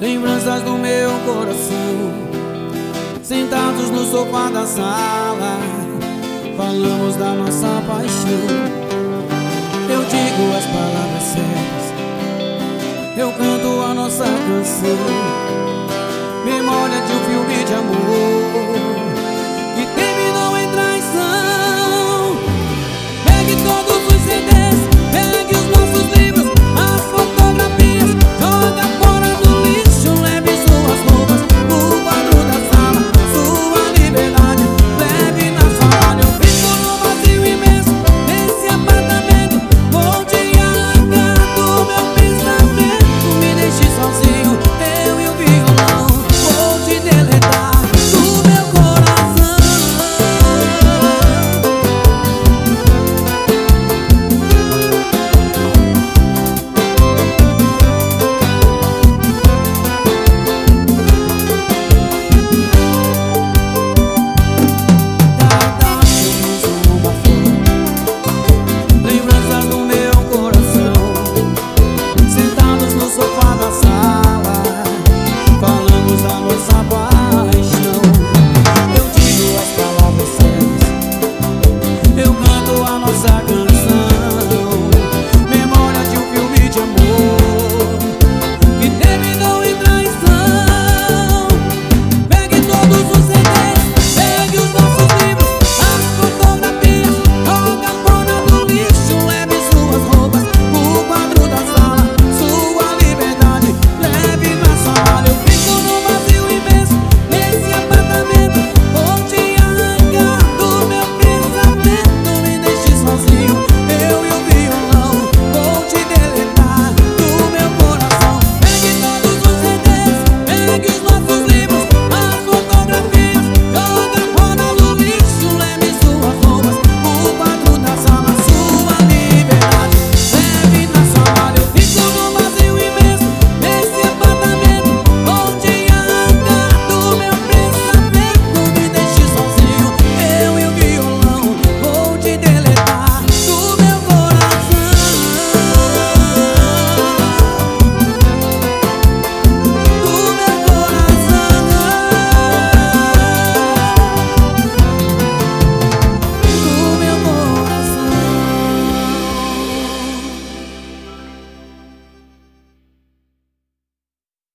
Lembranças do meu coração Sentados no sofá da sala. Falamos da nossa paixão. Eu digo as palavras certas. Eu canto a nossa canção.